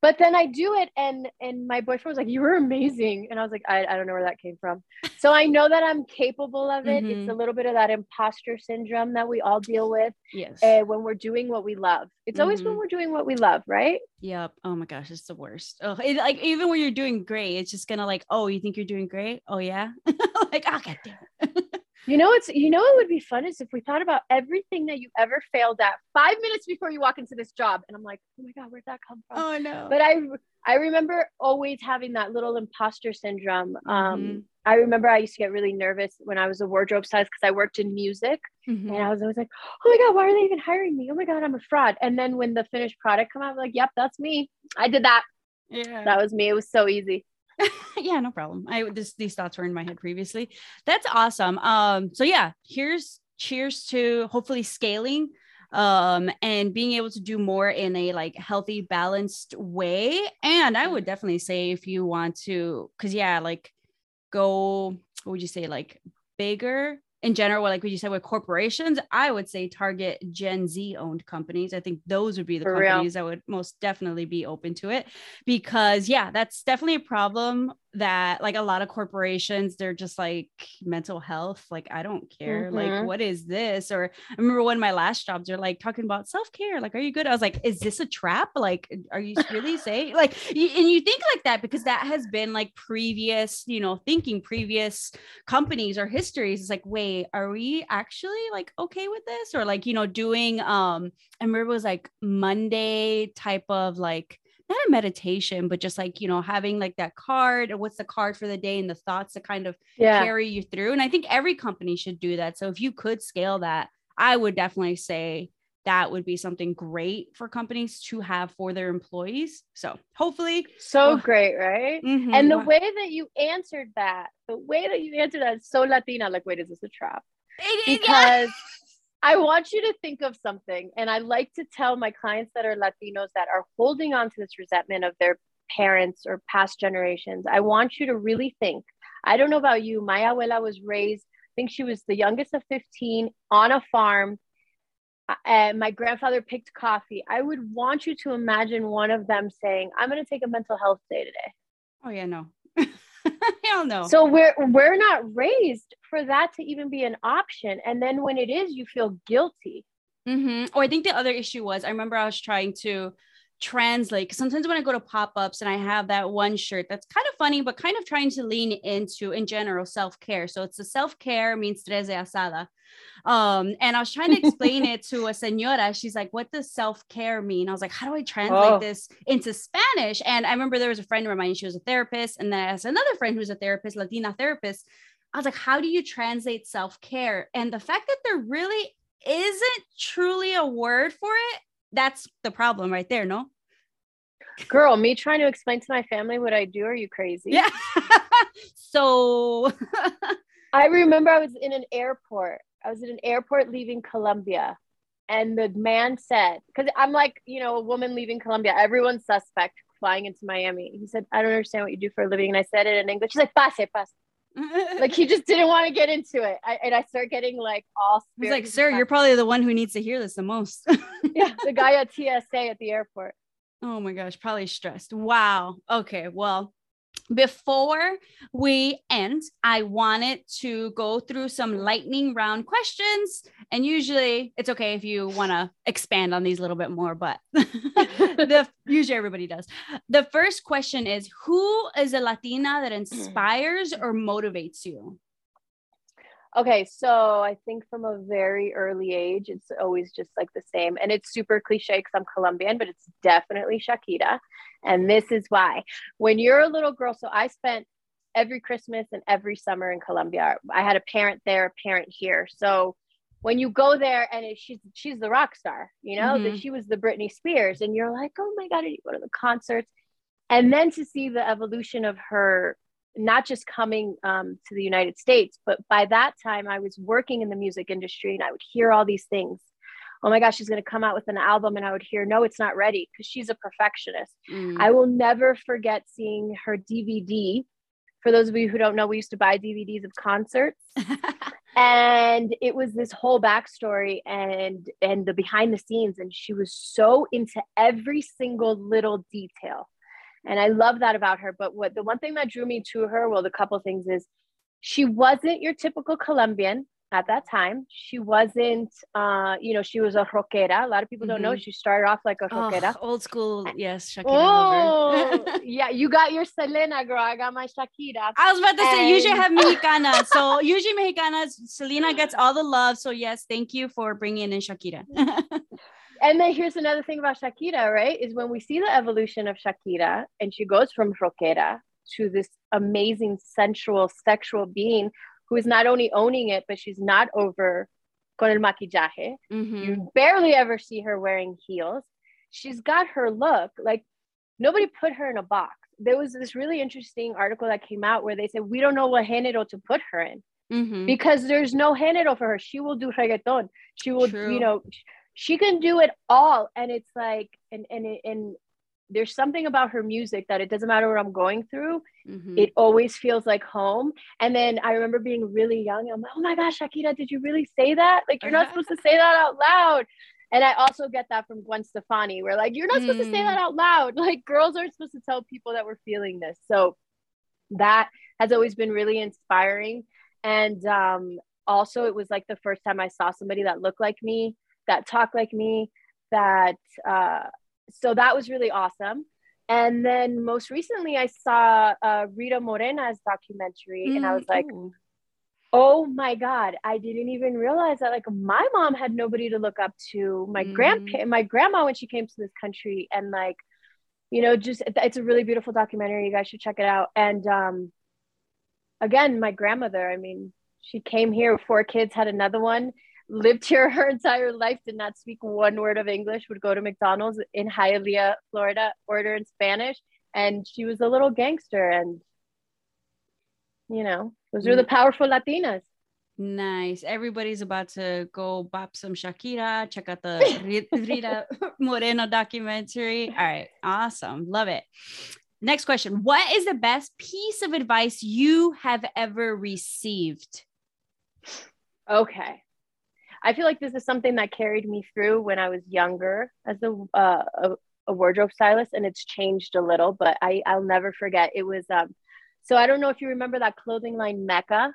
but then I do it and and my boyfriend was like, You were amazing. And I was like, I, I don't know where that came from. So I know that I'm capable of it. Mm-hmm. It's a little bit of that imposter syndrome that we all deal with. Yes. Uh, when we're doing what we love. It's mm-hmm. always when mm-hmm. we're doing what we love, right? Yep. Oh my gosh, it's the worst. Oh, it, like even when you're doing great, it's just gonna like, oh, you think you're doing great? Oh yeah. like, oh god damn You know, it's you know, it would be fun is if we thought about everything that you ever failed at five minutes before you walk into this job, and I'm like, oh my god, where'd that come from? Oh no! But I I remember always having that little imposter syndrome. Um, mm-hmm. I remember I used to get really nervous when I was a wardrobe stylist because I worked in music, mm-hmm. and I was always like, oh my god, why are they even hiring me? Oh my god, I'm a fraud. And then when the finished product come out, I'm like, yep, that's me. I did that. Yeah, that was me. It was so easy. yeah, no problem. I this these thoughts were in my head previously. That's awesome. Um, so yeah, here's cheers to hopefully scaling um and being able to do more in a like healthy balanced way and i would definitely say if you want to because yeah like go what would you say like bigger in general, like what you said with corporations, I would say target Gen Z owned companies. I think those would be the For companies real. that would most definitely be open to it because, yeah, that's definitely a problem that like a lot of corporations they're just like mental health like i don't care mm-hmm. like what is this? Or i remember one of my last jobs they're like talking about self-care like are you good? I was like is this a trap? Like are you really saying like you, and you think like that because that has been like previous you know thinking previous companies or histories. It's like wait are we actually like okay with this? Or like you know doing um i remember it was like monday type of like not a meditation, but just like, you know, having like that card or what's the card for the day and the thoughts to kind of yeah. carry you through. And I think every company should do that. So if you could scale that, I would definitely say that would be something great for companies to have for their employees. So hopefully. So great, right? Mm-hmm. And the way that you answered that, the way that you answered that is so Latina. Like, wait, is this a trap? because I want you to think of something. And I like to tell my clients that are Latinos that are holding on to this resentment of their parents or past generations. I want you to really think. I don't know about you. My abuela was raised, I think she was the youngest of 15 on a farm. Uh, and my grandfather picked coffee. I would want you to imagine one of them saying, I'm going to take a mental health day today. Oh, yeah, no. Hell no. So we're we're not raised for that to even be an option. And then when it is, you feel guilty. Mm-hmm. Or I think the other issue was I remember I was trying to translate sometimes when I go to pop-ups and I have that one shirt that's kind of funny, but kind of trying to lean into in general self-care. So it's a self-care means tres de asada. Um, and I was trying to explain it to a senora. She's like, what does self-care mean? I was like, how do I translate oh. this into Spanish? And I remember there was a friend of mine, she was a therapist, and then as another friend who's a therapist, Latina therapist. I was like, how do you translate self-care? And the fact that there really isn't truly a word for it, that's the problem right there, no? Girl, me trying to explain to my family what I do, are you crazy? Yeah. so I remember I was in an airport I was in an airport leaving Colombia, and the man said, because I'm like, you know, a woman leaving Colombia, everyone's suspect flying into Miami. He said, I don't understand what you do for a living. And I said it in English. He's like, pase, pase. Like he just didn't want to get into it. I, and I start getting like all. He's like, sir, you're probably the one who needs to hear this the most. yeah, the guy at TSA at the airport. Oh my gosh, probably stressed. Wow. Okay, well, before we end, I wanted to go through some lightning round questions. And usually it's okay if you want to expand on these a little bit more, but the usually everybody does. The first question is who is a Latina that inspires or motivates you? Okay, so I think from a very early age, it's always just like the same. And it's super cliche because I'm Colombian, but it's definitely Shakira. And this is why. When you're a little girl, so I spent every Christmas and every summer in Colombia. I had a parent there, a parent here. So when you go there and it, she's she's the rock star, you know, mm-hmm. that she was the Britney Spears, and you're like, oh my god, I go to the concerts, and then to see the evolution of her, not just coming um, to the United States, but by that time I was working in the music industry, and I would hear all these things oh my gosh, she's going to come out with an album. And I would hear, no, it's not ready because she's a perfectionist. Mm. I will never forget seeing her DVD. For those of you who don't know, we used to buy DVDs of concerts. and it was this whole backstory and and the behind the scenes and she was so into every single little detail and i love that about her but what the one thing that drew me to her well the couple things is she wasn't your typical colombian at that time. She wasn't, uh, you know, she was a rockera. A lot of people mm-hmm. don't know. Mm-hmm. She started off like a rockera. Oh, old school, yes. Shakira oh, yeah, you got your Selena, girl. I got my Shakira. I was about to and... say, usually have Mexicana. so usually Mexicanas, Selena gets all the love. So yes, thank you for bringing in Shakira. and then here's another thing about Shakira, right? Is when we see the evolution of Shakira and she goes from rockera to this amazing sensual sexual being who is not only owning it, but she's not over con el maquillaje. Mm-hmm. You barely ever see her wearing heels. She's got her look. Like nobody put her in a box. There was this really interesting article that came out where they said, we don't know what género to put her in. Mm-hmm. Because there's no género for her. She will do reggaeton. She will, True. you know, she can do it all. And it's like, and and and there's something about her music that it doesn't matter what I'm going through, mm-hmm. it always feels like home. And then I remember being really young. I'm like, oh my gosh, Shakira, did you really say that? Like, you're not supposed to say that out loud. And I also get that from Gwen Stefani, where like, you're not supposed mm. to say that mm. out loud. Like, girls aren't supposed to tell people that we're feeling this. So that has always been really inspiring. And um, also, it was like the first time I saw somebody that looked like me, that talk like me, that, uh, so that was really awesome. And then most recently, I saw uh, Rita Moreno's documentary, mm, and I was like, oh my God, I didn't even realize that like my mom had nobody to look up to. My mm. grandpa, my grandma, when she came to this country, and like, you know, just it's a really beautiful documentary. You guys should check it out. And um, again, my grandmother, I mean, she came here, with four kids, had another one lived here her entire life, did not speak one word of English, would go to McDonald's in Hialeah, Florida, order in Spanish. And she was a little gangster. And, you know, those are the mm. powerful Latinas. Nice. Everybody's about to go bop some Shakira, check out the Rita Moreno documentary. All right. Awesome. Love it. Next question. What is the best piece of advice you have ever received? Okay. I feel like this is something that carried me through when I was younger as a, uh, a, a, wardrobe stylist, and it's changed a little, but I, I'll never forget. It was, um, so I don't know if you remember that clothing line Mecca,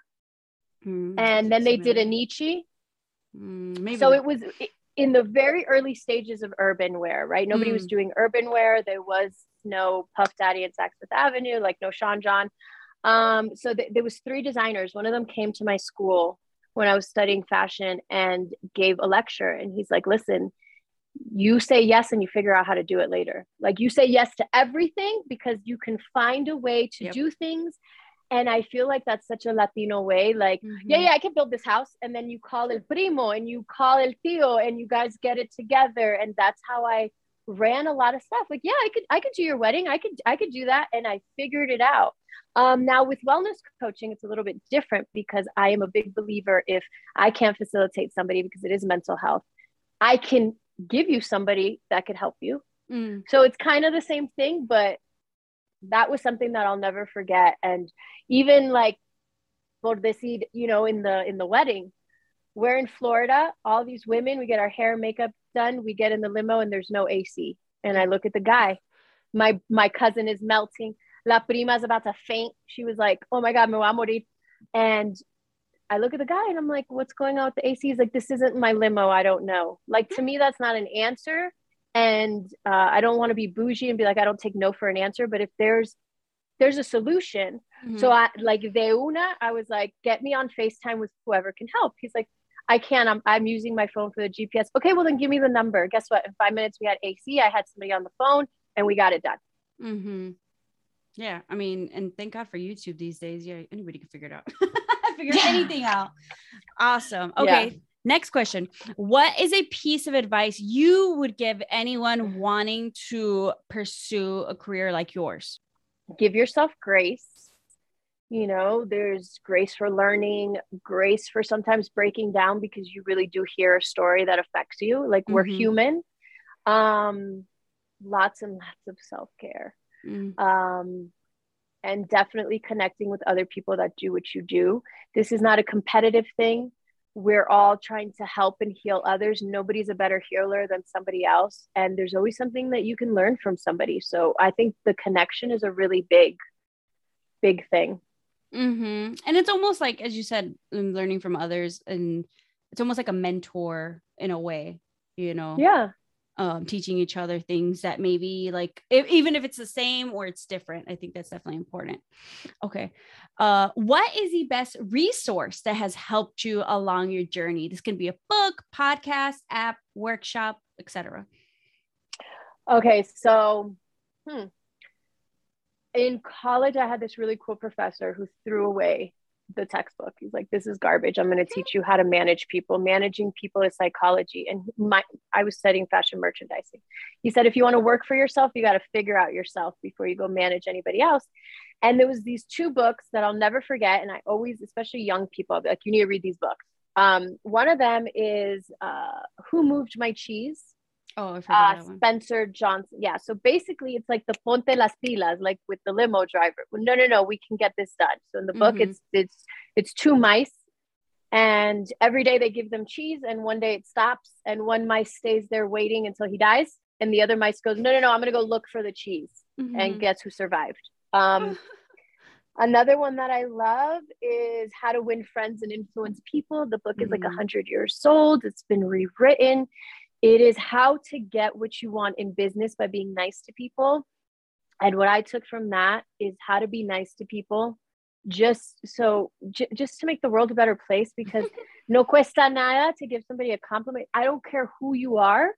mm, and then they did Enyce. Mm, maybe. So it was in the very early stages of urban wear, right? Nobody mm. was doing urban wear. There was no Puff Daddy and Saks Fifth Avenue, like no Sean John. Um, so th- there was three designers. One of them came to my school when I was studying fashion and gave a lecture. And he's like, listen, you say yes and you figure out how to do it later. Like you say yes to everything because you can find a way to yep. do things. And I feel like that's such a Latino way. Like, mm-hmm. yeah, yeah, I can build this house. And then you call el primo and you call el tío and you guys get it together. And that's how I ran a lot of stuff. Like, yeah, I could, I could do your wedding. I could, I could do that. And I figured it out. Um, now, with wellness coaching, it's a little bit different because I am a big believer if I can't facilitate somebody because it is mental health, I can give you somebody that could help you. Mm. So it's kind of the same thing, but that was something that I'll never forget. And even like por decir, you know, in the in the wedding, we're in Florida, all these women, we get our hair and makeup done, we get in the limo and there's no AC. And I look at the guy, my my cousin is melting La prima's about to faint. She was like, oh my God, me voy a morir. And I look at the guy and I'm like, what's going on with the AC? He's like, this isn't my limo. I don't know. Like, to me, that's not an answer. And uh, I don't want to be bougie and be like, I don't take no for an answer. But if there's, there's a solution. Mm-hmm. So I like de una, I was like, get me on FaceTime with whoever can help. He's like, I can't. I'm, I'm using my phone for the GPS. Okay, well then give me the number. Guess what? In five minutes we had AC. I had somebody on the phone and we got it done. Mm-hmm. Yeah, I mean, and thank God for YouTube these days. Yeah, anybody can figure it out. figure yeah. anything out. Awesome. Okay. Yeah. Next question. What is a piece of advice you would give anyone wanting to pursue a career like yours? Give yourself grace. You know, there's grace for learning, grace for sometimes breaking down because you really do hear a story that affects you. Like mm-hmm. we're human. Um, lots and lots of self care mm. um, and definitely connecting with other people that do what you do. This is not a competitive thing. We're all trying to help and heal others. Nobody's a better healer than somebody else. And there's always something that you can learn from somebody. So I think the connection is a really big, big thing. Mm-hmm. And it's almost like, as you said, learning from others, and it's almost like a mentor in a way, you know? Yeah. Um, teaching each other things that maybe like if, even if it's the same or it's different, I think that's definitely important. Okay. Uh, what is the best resource that has helped you along your journey? This can be a book, podcast, app, workshop, etc. Okay, so hmm. In college, I had this really cool professor who threw away the textbook. He's like, "This is garbage. I'm going to teach you how to manage people. Managing people is psychology." And my, I was studying fashion merchandising. He said, "If you want to work for yourself, you got to figure out yourself before you go manage anybody else." And there was these two books that I'll never forget, and I always, especially young people, like, "You need to read these books." Um, one of them is uh, "Who Moved My Cheese." Oh, I forgot uh, Spencer Johnson. Yeah. So basically, it's like the Ponte las Pilas, like with the limo driver. No, no, no. We can get this done. So in the book, mm-hmm. it's it's it's two mice, and every day they give them cheese, and one day it stops, and one mice stays there waiting until he dies, and the other mice goes, no, no, no. I'm gonna go look for the cheese, mm-hmm. and guess who survived? Um, Another one that I love is How to Win Friends and Influence People. The book is mm-hmm. like 100 years old. It's been rewritten. It is how to get what you want in business by being nice to people. And what I took from that is how to be nice to people just so j- just to make the world a better place because no cuesta nada to give somebody a compliment. I don't care who you are.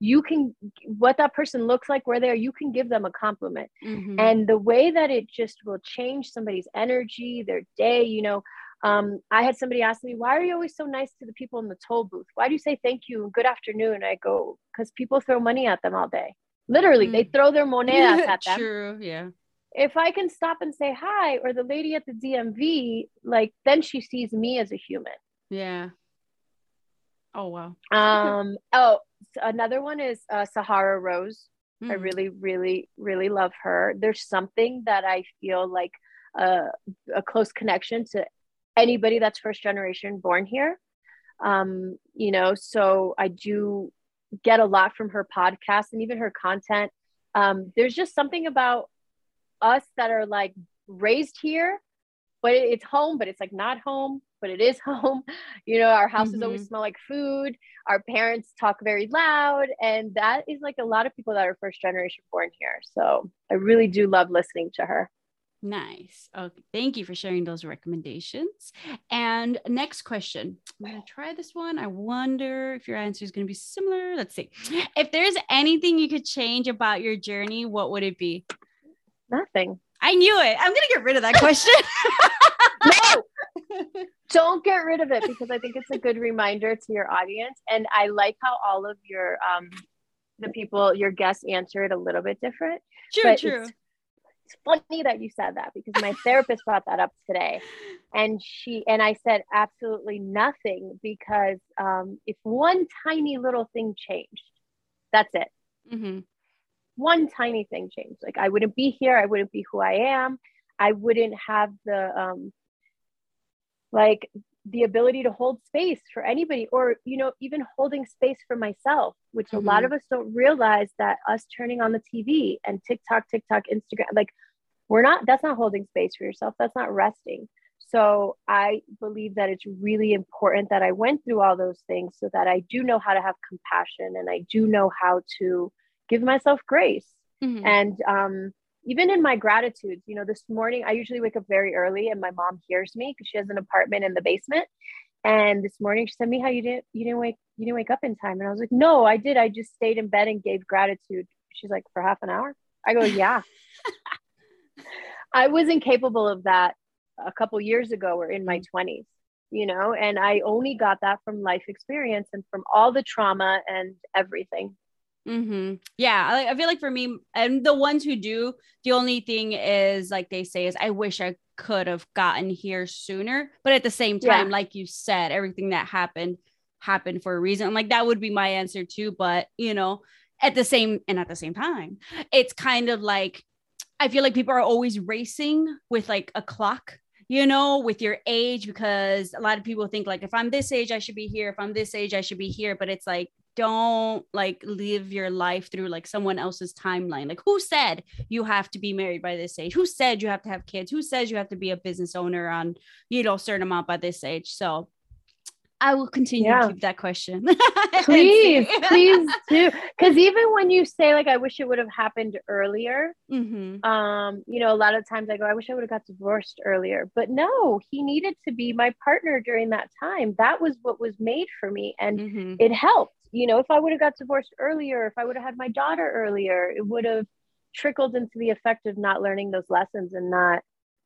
You can what that person looks like, where they are, you can give them a compliment. Mm-hmm. And the way that it just will change somebody's energy, their day, you know, um, I had somebody ask me, why are you always so nice to the people in the toll booth? Why do you say thank you and good afternoon? I go, because people throw money at them all day. Literally, mm. they throw their monedas at them. True, yeah. If I can stop and say hi, or the lady at the DMV, like then she sees me as a human. Yeah. Oh wow. Um. oh, another one is uh, Sahara Rose. Mm. I really, really, really love her. There's something that I feel like uh, a close connection to anybody that's first generation born here. Um, you know, so I do get a lot from her podcast and even her content. Um, there's just something about us that are like raised here, but it's home, but it's like not home, but it is home. You know, our houses mm-hmm. always smell like food. Our parents talk very loud. And that is like a lot of people that are first generation born here. So I really do love listening to her. Nice. Okay. Thank you for sharing those recommendations. And next question. I'm going to try this one. I wonder if your answer is going to be similar. Let's see. If there's anything you could change about your journey, what would it be? Nothing. I knew it. I'm going to get rid of that question. no, don't get rid of it because I think it's a good reminder to your audience. And I like how all of your, um, the people, your guests answered a little bit different. True, true it's funny that you said that because my therapist brought that up today. And she and i said absolutely nothing because um, if one tiny little thing changed that's it. Mm-hmm. one tiny thing changed. Like i wouldn't be here. I wouldn't be who i am. I wouldn't have the um like the ability to hold space for anybody or you know even holding space for myself which mm-hmm. a lot mm-hmm. of us don't realize that us turning on the tv and tiktok tiktok instagram like we're not that's not holding space for yourself that's not resting so i believe that it's really important that i went through all those things so that i do know how to have compassion and i do know how to give myself grace mm-hmm. and um even in my gratitudes, you know, this morning I usually wake up very early and my mom hears me because she has an apartment in the basement. And this morning she said, me how you didn't you didn't wake you didn't wake up in time. And I was like, no, I did. I just stayed in bed and gave gratitude. She's like, for half an hour? I go, yeah. I was incapable of that a couple years ago or in my mm. 20s, you know, and I only got that from life experience and from all the trauma and everything. Mm-hmm. Yeah, I, I feel like for me, and the ones who do, the only thing is like they say is, I wish I could have gotten here sooner. But at the same time, yeah. like you said, everything that happened happened for a reason. I'm Like that would be my answer too. But you know, at the same and at the same time, it's kind of like I feel like people are always racing with like a clock you know, with your age, because a lot of people think like if I'm this age, I should be here. If I'm this age, I should be here. But it's like don't like live your life through like someone else's timeline. Like who said you have to be married by this age? Who said you have to have kids? Who says you have to be a business owner on, you know, certain amount by this age? So I will continue yeah. to keep that question. please, please do. Because even when you say like, I wish it would have happened earlier, mm-hmm. um, you know, a lot of times I go, I wish I would have got divorced earlier. But no, he needed to be my partner during that time. That was what was made for me, and mm-hmm. it helped. You know, if I would have got divorced earlier, if I would have had my daughter earlier, it would have trickled into the effect of not learning those lessons and not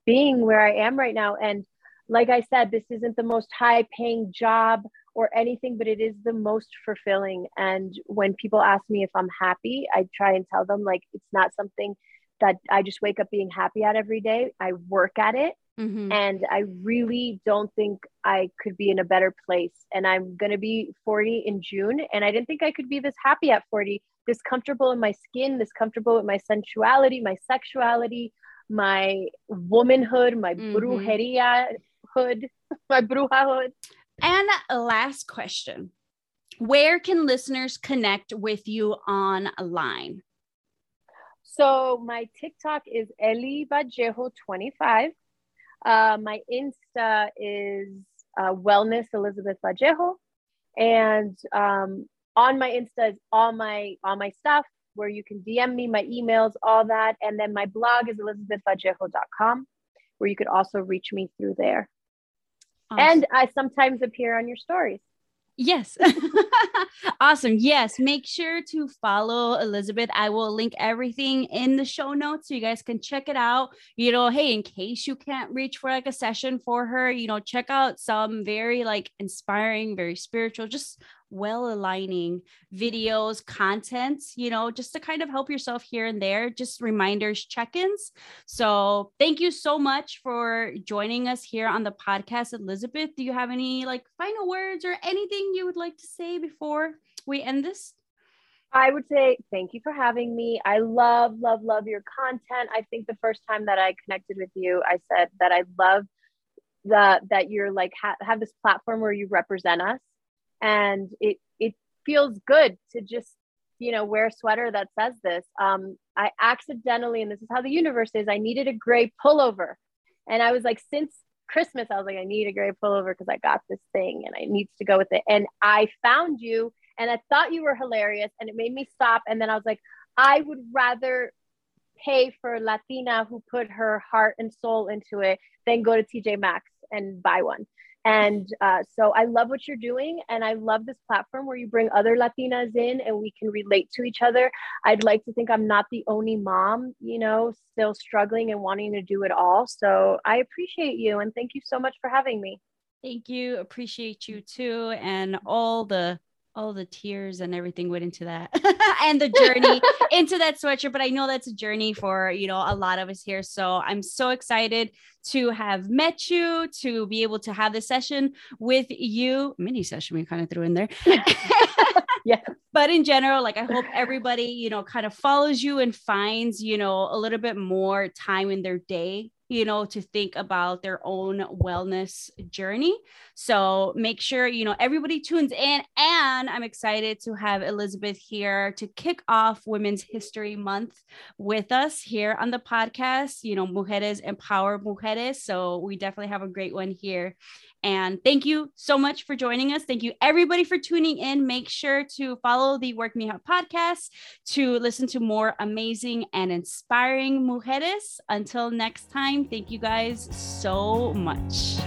being where I am right now. And like I said, this isn't the most high paying job or anything, but it is the most fulfilling. And when people ask me if I'm happy, I try and tell them like it's not something that I just wake up being happy at every day. I work at it. Mm-hmm. And I really don't think I could be in a better place. And I'm going to be 40 in June. And I didn't think I could be this happy at 40, this comfortable in my skin, this comfortable with my sensuality, my sexuality, my womanhood, my mm-hmm. brujeria hood, my bruja hood. And last question Where can listeners connect with you online? So my TikTok is Eli Vallejo25. Uh, my Insta is uh, Wellness Elizabeth Vallejo. And um, on my Insta is all my all my stuff where you can DM me my emails, all that. And then my blog is elizabethvallejo.com, where you could also reach me through there. Awesome. And I sometimes appear on your stories. Yes. awesome. Yes. Make sure to follow Elizabeth. I will link everything in the show notes so you guys can check it out. You know, hey, in case you can't reach for like a session for her, you know, check out some very like inspiring, very spiritual, just well aligning videos, content, you know, just to kind of help yourself here and there, just reminders, check ins. So, thank you so much for joining us here on the podcast. Elizabeth, do you have any like final words or anything you would like to say before we end this? I would say thank you for having me. I love, love, love your content. I think the first time that I connected with you, I said that I love the that you're like ha- have this platform where you represent us and it it feels good to just you know wear a sweater that says this. Um i accidentally and this is how the universe is i needed a gray pullover. And i was like since christmas i was like i need a gray pullover because i got this thing and i needs to go with it. And i found you and i thought you were hilarious and it made me stop. And then i was like i would rather pay for latina who put her heart and soul into it than go to tj maxx and buy one and uh, so I love what you're doing. And I love this platform where you bring other Latinas in and we can relate to each other. I'd like to think I'm not the only mom, you know, still struggling and wanting to do it all. So I appreciate you and thank you so much for having me. Thank you. Appreciate you too. And all the all the tears and everything went into that and the journey into that sweatshirt but i know that's a journey for you know a lot of us here. So i'm so excited to have met you to be able to have this session with you mini session we kind of threw in there. Yeah. But in general like i hope everybody you know kind of follows you and finds you know a little bit more time in their day you know, to think about their own wellness journey. So make sure, you know, everybody tunes in. And I'm excited to have Elizabeth here to kick off Women's History Month with us here on the podcast. You know, Mujeres Empower Mujeres. So we definitely have a great one here. And thank you so much for joining us. Thank you, everybody, for tuning in. Make sure to follow the Work Me Out podcast to listen to more amazing and inspiring mujeres. Until next time, thank you guys so much.